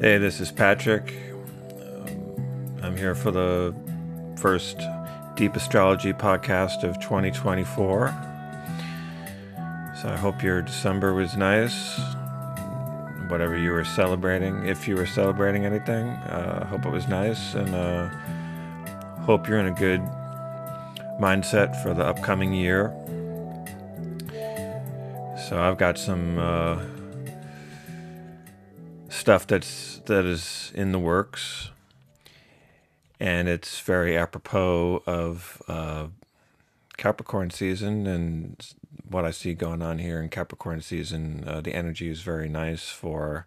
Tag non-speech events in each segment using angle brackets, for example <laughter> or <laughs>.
Hey, this is Patrick. Um, I'm here for the first Deep Astrology podcast of 2024. So I hope your December was nice. Whatever you were celebrating, if you were celebrating anything, uh, hope it was nice, and uh, hope you're in a good mindset for the upcoming year. So I've got some uh, stuff that's that is in the works, and it's very apropos of uh, Capricorn season and what I see going on here in Capricorn season. Uh, the energy is very nice for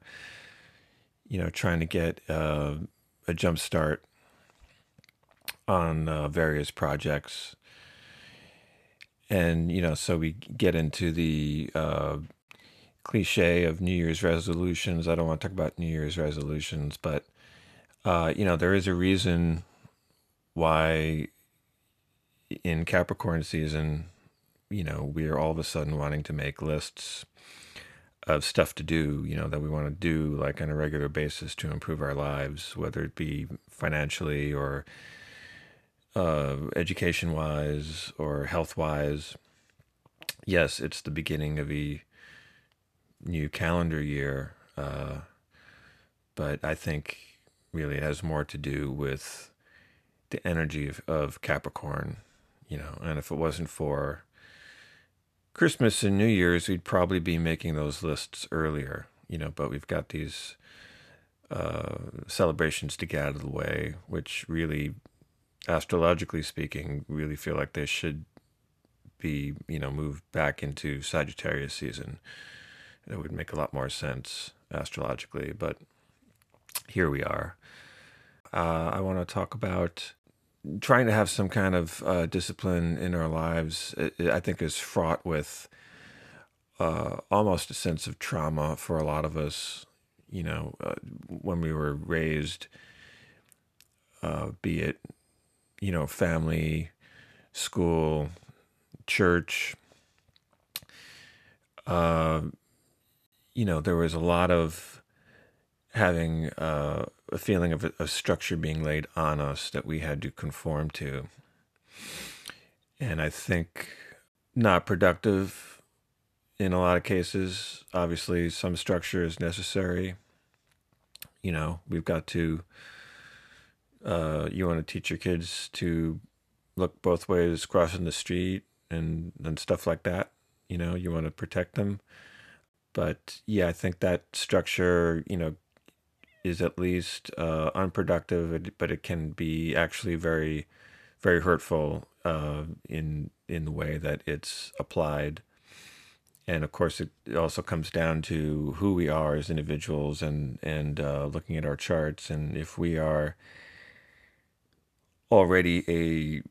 you know trying to get uh, a jump start on uh, various projects and you know so we get into the uh, cliche of new year's resolutions i don't want to talk about new year's resolutions but uh, you know there is a reason why in capricorn season you know we are all of a sudden wanting to make lists of stuff to do you know that we want to do like on a regular basis to improve our lives whether it be financially or uh, education wise or health wise. Yes, it's the beginning of a new calendar year, uh, but I think really it has more to do with the energy of, of Capricorn, you know. And if it wasn't for Christmas and New Year's, we'd probably be making those lists earlier, you know. But we've got these uh, celebrations to get out of the way, which really astrologically speaking, really feel like they should be, you know, moved back into Sagittarius season. It would make a lot more sense astrologically, but here we are. Uh, I want to talk about trying to have some kind of uh, discipline in our lives. It, it, I think is fraught with uh, almost a sense of trauma for a lot of us. You know, uh, when we were raised, uh, be it you know, family, school, church. You know, there was a lot of having uh, a feeling of a, a, structure being laid on us that we had to conform to. And I think not productive in a lot of cases. Obviously, some structure is necessary. You know, we've got to uh, you want to teach your kids to look both ways crossing the street and and stuff like that. You know, you want to protect them. But yeah, I think that structure, you know, is at least uh, unproductive, but it can be actually very, very hurtful uh, in in the way that it's applied. And of course, it also comes down to who we are as individuals, and and uh, looking at our charts, and if we are already a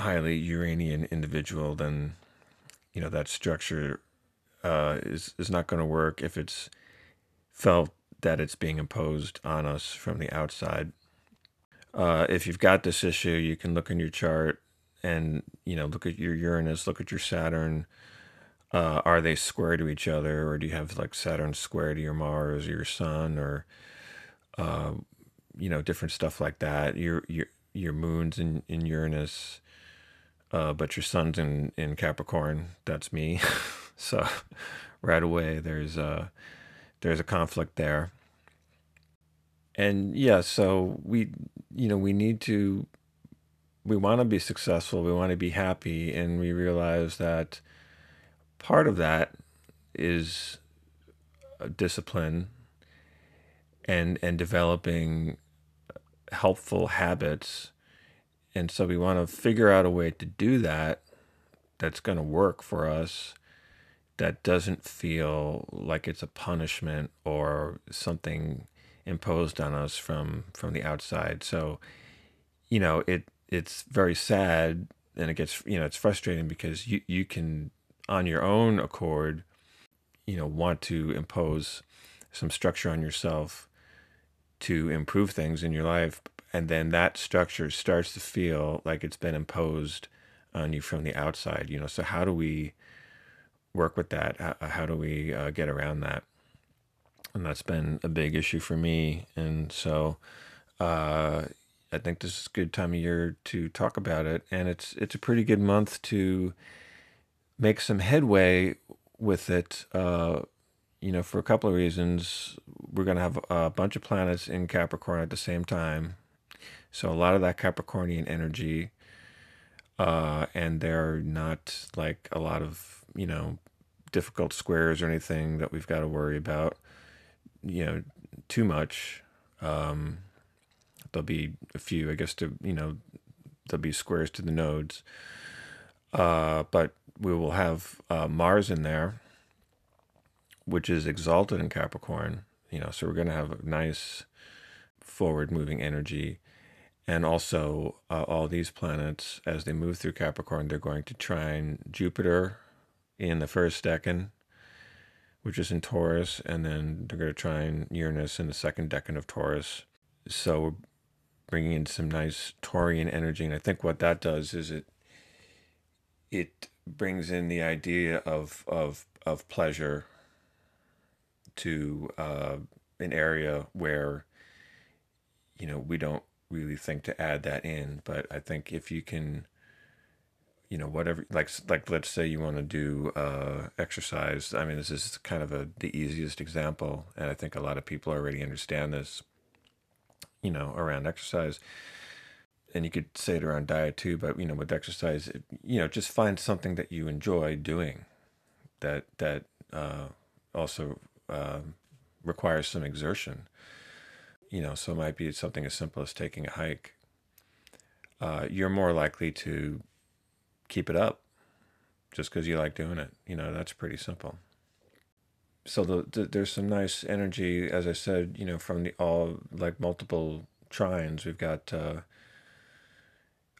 highly Uranian individual, then you know that structure uh, is is not going to work if it's felt that it's being imposed on us from the outside. Uh, if you've got this issue, you can look in your chart and you know look at your Uranus, look at your Saturn. Uh, are they square to each other, or do you have like Saturn square to your Mars or your Sun, or uh, you know different stuff like that? Your your your moon's in, in Uranus, uh, but your sun's in, in Capricorn. That's me. <laughs> so <laughs> right away there's a there's a conflict there. And yeah, so we you know, we need to we want to be successful, we want to be happy, and we realize that part of that is discipline and and developing helpful habits. And so we want to figure out a way to do that that's going to work for us that doesn't feel like it's a punishment or something imposed on us from from the outside. So, you know, it it's very sad and it gets you know it's frustrating because you you can on your own accord, you know, want to impose some structure on yourself to improve things in your life and then that structure starts to feel like it's been imposed on you from the outside you know so how do we work with that? How, how do we uh, get around that? And that's been a big issue for me. And so, uh, I think this is a good time of year to talk about it, and it's it's a pretty good month to make some headway with it. Uh, you know, for a couple of reasons, we're going to have a bunch of planets in Capricorn at the same time, so a lot of that Capricornian energy, uh, and they're not like a lot of you know difficult squares or anything that we've got to worry about. You know, too much. Um, there'll be a few, I guess, to you know, there'll be squares to the nodes. Uh, but we will have uh, Mars in there, which is exalted in Capricorn. You know, so we're going to have a nice forward-moving energy, and also uh, all these planets as they move through Capricorn, they're going to trine Jupiter in the first decan, which is in Taurus, and then they're going to trine Uranus in the second decan of Taurus. So we're bringing in some nice Taurian energy, and I think what that does is it it brings in the idea of of of pleasure to uh, an area where you know we don't really think to add that in but i think if you can you know whatever like like let's say you want to do uh, exercise. I mean this is kind of a the easiest example and i think a lot of people already understand this you know around exercise. And you could say it around diet too but you know with exercise you know just find something that you enjoy doing that that uh, also uh, requires some exertion. You know so it might be something as simple as taking a hike. Uh, you're more likely to keep it up just because you like doing it you know that's pretty simple. So the, the, there's some nice energy as i said you know from the all like multiple trines. We've got uh,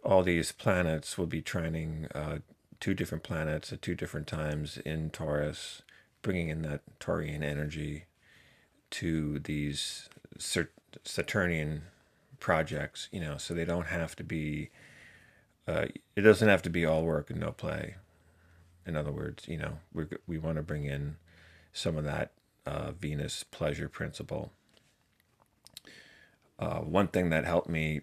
all these planets will be trining uh, two different planets at two different times in taurus bringing in that taurian energy to these saturnian projects you know so they don't have to be uh, it doesn't have to be all work and no play in other words you know we we want to bring in some of that uh, Venus pleasure principle. Uh, one thing that helped me,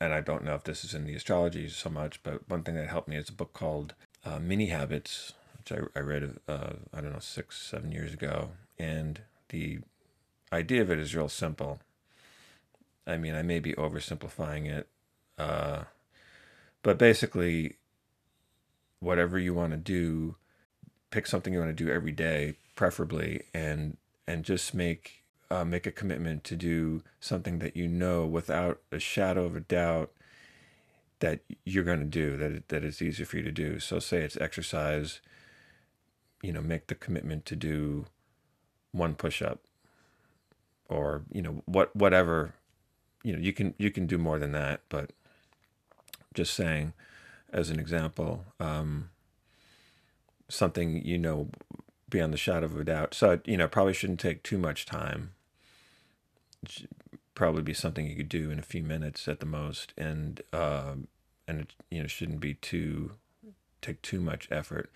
and I don't know if this is in the astrology so much, but one thing that helped me is a book called uh, Mini Habits, which I, I read, uh, I don't know, six, seven years ago. And the idea of it is real simple. I mean, I may be oversimplifying it, uh, but basically, whatever you want to do pick something you want to do every day, preferably, and and just make uh, make a commitment to do something that you know without a shadow of a doubt that you're going to do that it, that it's easier for you to do. So say it's exercise, you know, make the commitment to do one push up or you know what whatever you know you can you can do more than that but just saying as an example um, something you know beyond the shadow of a doubt. So you know, probably shouldn't take too much time. probably be something you could do in a few minutes at the most, and uh, and it you know shouldn't be too take too much effort.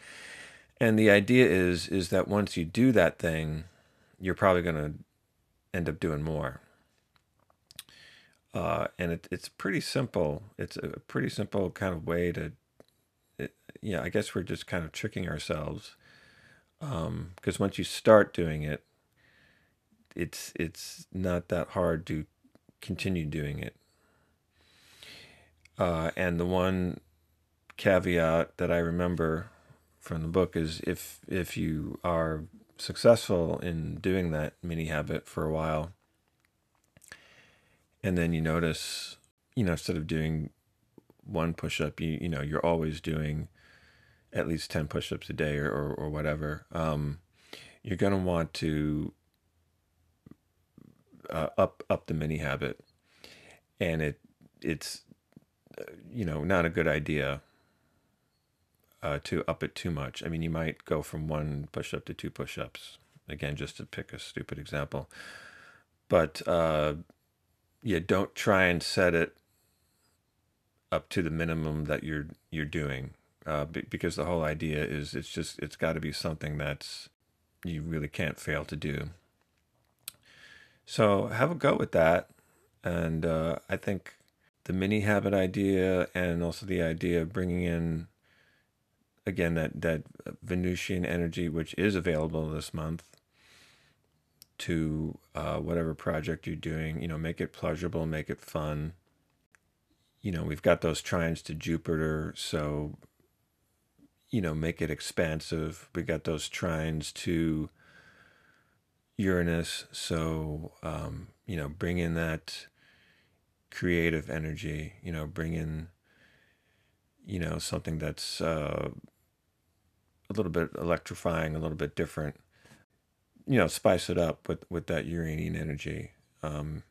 And the idea is is that once you do that thing, you're probably going to end up doing more. Uh, and it, it's pretty simple. It's a pretty simple kind of way to yeah, I guess we're just kind of tricking ourselves because um, once you start doing it, it's it's not that hard to continue doing it. Uh, and the one caveat that I remember from the book is if if you are successful in doing that mini habit for a while, and then you notice, you know, instead of doing one push up, you you know, you're always doing at least 10 push-ups a day or, or, or whatever. Um, you're going to want to uh, up up the mini habit. And it it's uh, you know not a good idea uh, to up it too much. I mean you might go from one push-up to two push-ups. Again just to pick a stupid example. But uh, yeah don't try and set it up to the minimum that you're you're doing uh, because the whole idea is it's just it's got to be something that's you really can't fail to do. So have a go with that. And uh, I think the mini habit idea and also the idea of bringing in again that that Venusian energy, which is available this month, to uh, whatever project you're doing. You know, make it pleasurable, make it fun. You know, we've got those trines to Jupiter, so you know, make it expansive. We got those trines to Uranus, so um, you know, bring in that creative energy. You know, bring in you know something that's uh, a little bit electrifying, a little bit different. You know, spice it up with with that Uranian energy. Um,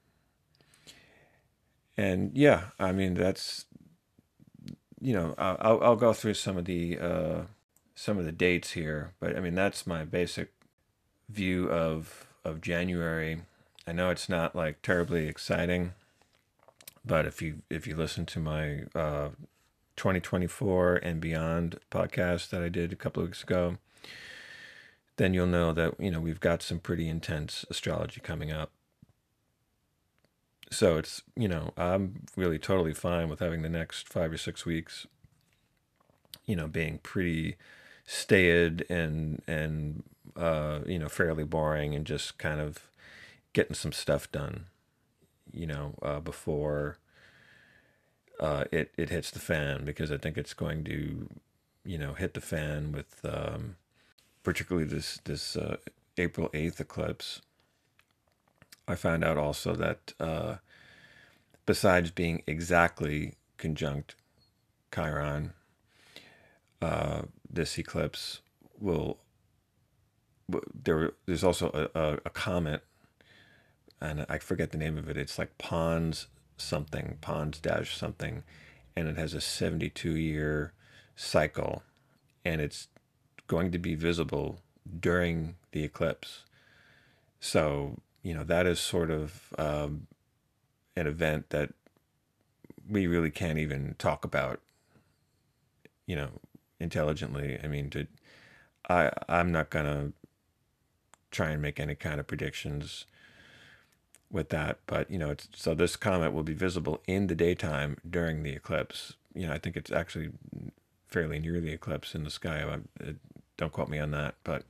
and yeah, I mean that's you know I'll I'll go through some of the uh, some of the dates here, but I mean that's my basic view of of January. I know it's not like terribly exciting, but if you if you listen to my uh, 2024 and beyond podcast that I did a couple of weeks ago, then you'll know that you know we've got some pretty intense astrology coming up. So it's you know I'm really totally fine with having the next five or six weeks, you know, being pretty staid and and uh, you know fairly boring and just kind of getting some stuff done, you know, uh, before uh, it it hits the fan because I think it's going to, you know, hit the fan with um, particularly this this uh, April eighth eclipse. I found out also that uh, besides being exactly conjunct Chiron, uh, this eclipse will there. There's also a, a, a comet, and I forget the name of it. It's like Pons something, Pons dash something, and it has a 72 year cycle, and it's going to be visible during the eclipse. So, you know, that is sort of um, an event that we really can't even talk about, you know, intelligently. I mean, to, I, I'm not going to try and make any kind of predictions with that. But you know, so this comet will be visible in the daytime during the eclipse. You know, I think it's actually fairly near the eclipse in the sky. I, it, don't quote me on that, but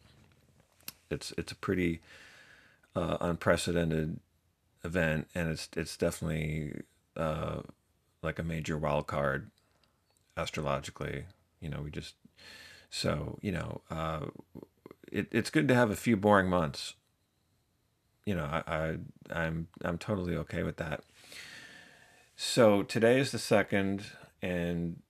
it's it's a pretty uh, unprecedented event, and it's it's definitely uh, like a major wild card astrologically. You know, we just so you know, uh, it, it's good to have a few boring months you know, I, I I'm I'm totally okay with that. So today is the second, and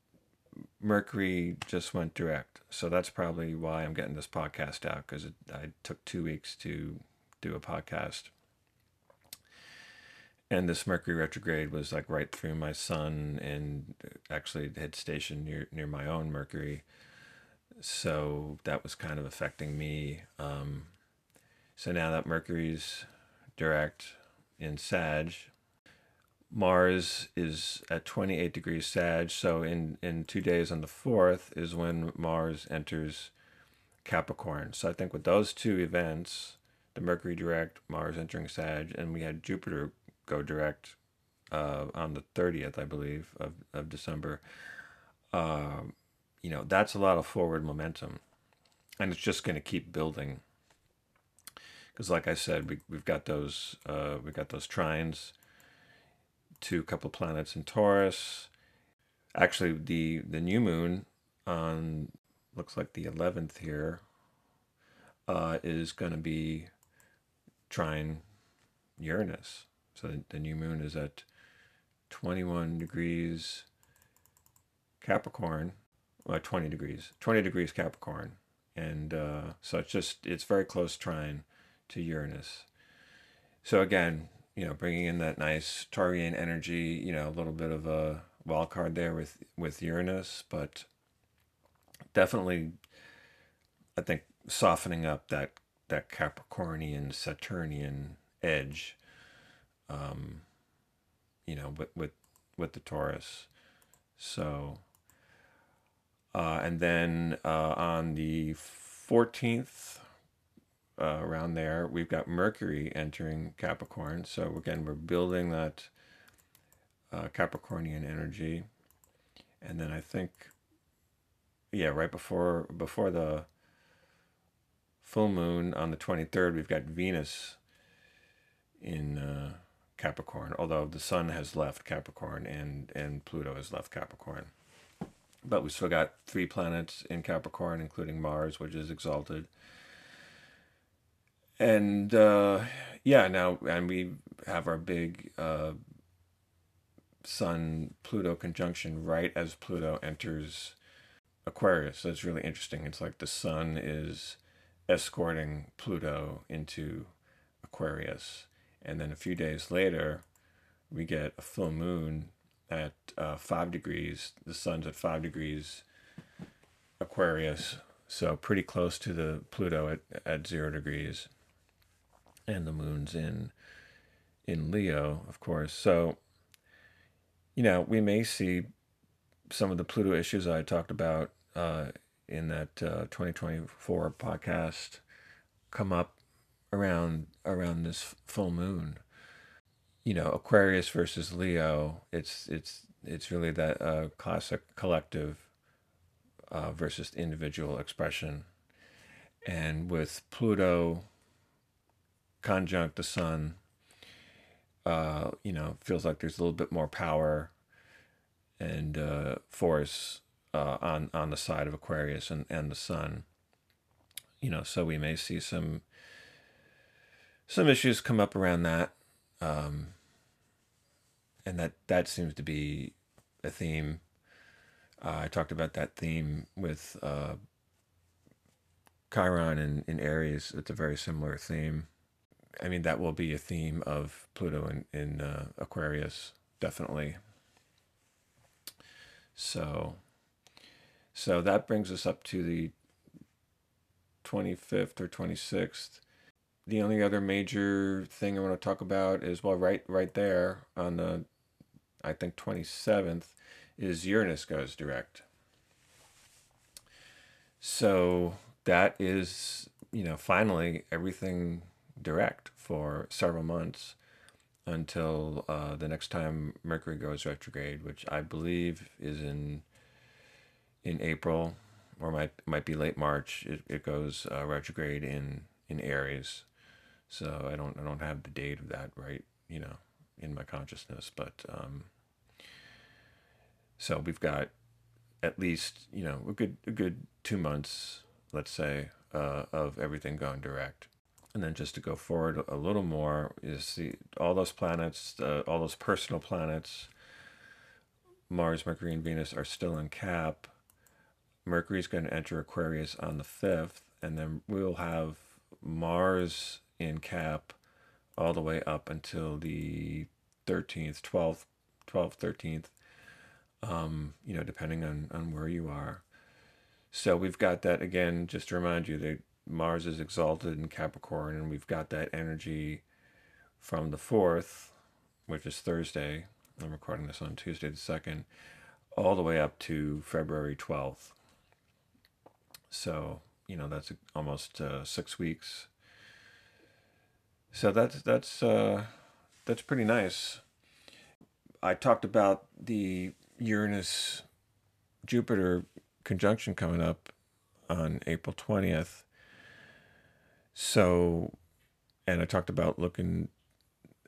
Mercury just went direct. So that's probably why I'm getting this podcast out because I took two weeks to do a podcast. And this Mercury retrograde was like right through my sun and actually had stationed near near my own Mercury. So that was kind of affecting me. Um, so now that Mercury's direct in Sag, Mars is at 28 degrees Sag. So in, in two days on the 4th is when Mars enters Capricorn. So I think with those two events, the Mercury direct, Mars entering Sag, and we had Jupiter go direct uh, on the 30th, I believe, of, of December. Uh, you know, that's a lot of forward momentum. And it's just going to keep building because like I said, we we've got those uh, we've got those trines to a couple planets in Taurus. Actually, the the new moon on looks like the eleventh here uh, is going to be trine Uranus. So the, the new moon is at twenty one degrees Capricorn, well, twenty degrees, twenty degrees Capricorn, and uh, so it's just it's very close trine to Uranus. So again, you know, bringing in that nice Taurian energy, you know, a little bit of a wild card there with with Uranus, but definitely, I think softening up that that Capricornian Saturnian edge, um, you know, with with with the Taurus. So, uh, and then uh, on the fourteenth uh, around there. We've got Mercury entering Capricorn. So again, we're building that uh, Capricornian energy. And then I think, yeah, right before before the full moon on the 23rd, we've got Venus in uh, Capricorn, although the Sun has left Capricorn and, and Pluto has left Capricorn. But we still got three planets in Capricorn, including Mars, which is exalted. And uh, yeah, now, and we have our big uh, Sun Pluto conjunction right as Pluto enters Aquarius. So it's really interesting. It's like the Sun is escorting Pluto into Aquarius. And then a few days later, we get a full moon at uh, five degrees. The sun's at five degrees Aquarius, so pretty close to the Pluto at, at zero degrees. And the moon's in in Leo, of course. So, you know, we may see some of the Pluto issues I talked about uh, in that uh, 2024 podcast come up around around this full moon. You know, Aquarius versus Leo. It's it's it's really that uh, classic collective uh, versus individual expression, and with Pluto conjunct the Sun, uh, you know, feels like there's a little bit more power and uh, force uh, on on the side of Aquarius and, and the Sun. You know, so we may see some some issues come up around that, um, and that that seems to be a theme. Uh, I talked about that theme with uh, Chiron in, in Aries. It's a very similar theme. I mean, that will be a theme of Pluto in, in uh, Aquarius, definitely. So, so that brings us up to the 25th or 26th. The only other major thing I want to talk about is well, right, right there on the, I think 27th, is Uranus goes direct. So that is, you know, finally everything direct for several months until uh, the next time Mercury goes retrograde, which I believe is in in April or might might be late March. It, it goes uh, retrograde in in Aries, so I don't I don't have the date of that right, you know, in my consciousness, but um, so we've got at least you know a good a good two months, let's say, uh, of everything going direct. And then just to go forward a little more is the all those planets, uh, all those personal planets, Mars, Mercury, and Venus are still in Cap. Mercury is going to enter Aquarius on the 5th, and then we'll have Mars in Cap all the way up until the 13th, 12th, 12th, 13th, um, you know, depending on, on where you are. So we've got that again, just to remind you that Mars is exalted in Capricorn, and we've got that energy from the 4th, which is Thursday. I'm recording this on Tuesday the 2nd, all the way up to February 12th. So, you know, that's almost uh, six weeks. So that's, that's, uh, that's pretty nice. I talked about the Uranus Jupiter conjunction coming up on April 20th. So, and I talked about looking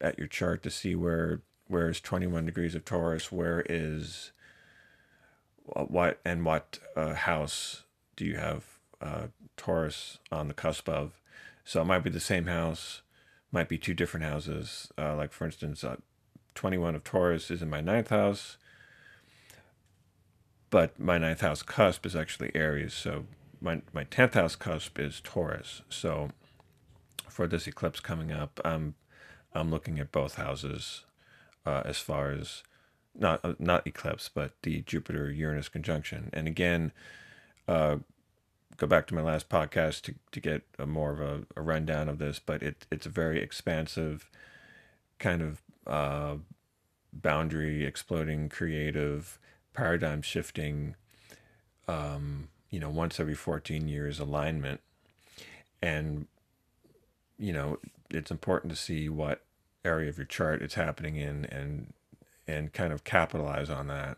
at your chart to see where where is 21 degrees of Taurus, where is what and what uh, house do you have uh, Taurus on the cusp of? So it might be the same house, might be two different houses. Uh, like for instance, uh, 21 of Taurus is in my ninth house, but my ninth house cusp is actually Aries. So my my tenth house cusp is Taurus. So for this eclipse coming up, I'm I'm looking at both houses uh, as far as not uh, not eclipse, but the Jupiter Uranus conjunction. And again, uh, go back to my last podcast to to get a more of a, a rundown of this. But it it's a very expansive kind of uh, boundary exploding, creative, paradigm shifting. Um, you know, once every 14 years alignment. And you know, it's important to see what area of your chart it's happening in and and kind of capitalize on that.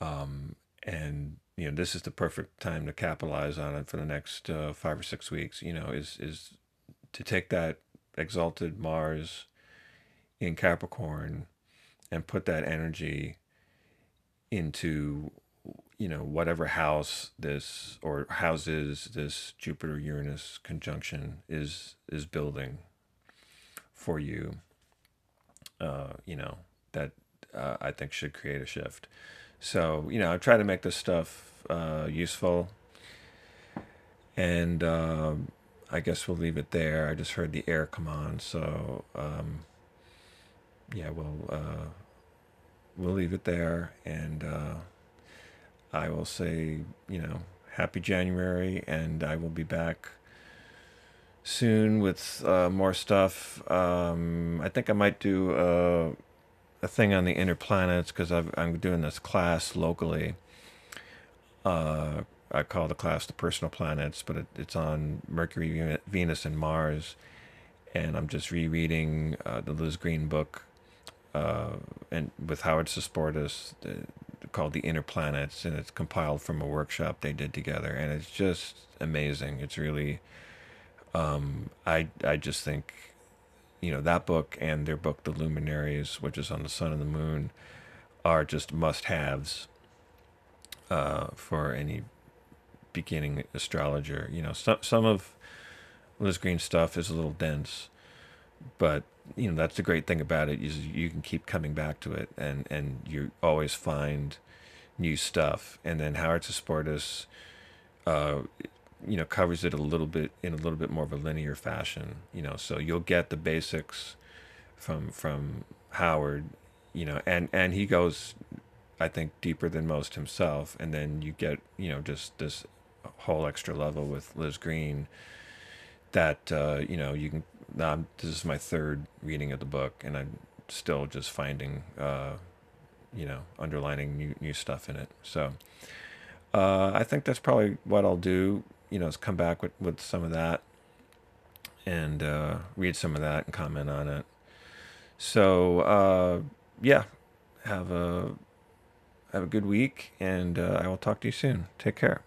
Um, and you know, this is the perfect time to capitalize on it for the next uh, five or six weeks. You know, is is to take that exalted Mars in Capricorn and put that energy into you know whatever house this or houses this Jupiter Uranus conjunction is is building for you uh, you know that uh, I think should create a shift. So you know I try to make this stuff uh, useful. And um, I guess we'll leave it there. I just heard the air come on. So um, yeah we'll uh, we'll leave it there. And uh, I will say, you know, happy January, and I will be back soon with uh, more stuff. Um, I think I might do a, a thing on the inner planets because I'm doing this class locally. Uh, I call the class the personal planets, but it, it's on Mercury, Venus, and Mars. And I'm just rereading uh, the Liz Greene book uh, and with Howard Sasportas, called The Inner Planets, and it's compiled from a workshop they did together, and it's just amazing. It's really, um, I I just think, you know, that book and their book The Luminaries, which is on the sun and the moon, are just must-haves uh, for any beginning astrologer. You know, some some of Liz Greene's stuff is a little dense, but you know that's the great thing about it is you can keep coming back to it and and you always find new stuff. And then howard Sasportas, uh you know covers it a little bit in a little bit more of a linear fashion you know so you'll get the basics from from howard you know and and he goes i think deeper than most himself. And then you get you know just this whole extra level with liz Greene that uh, you know you can um, this is my third reading of the book, and I'm still just finding, uh, you know, underlining new new stuff in it. So uh, I think that's probably what I'll do. You know, is come back with with some of that and uh, read some of that and comment on it. So uh, yeah, have a have a good week, and uh, I will talk to you soon. Take care.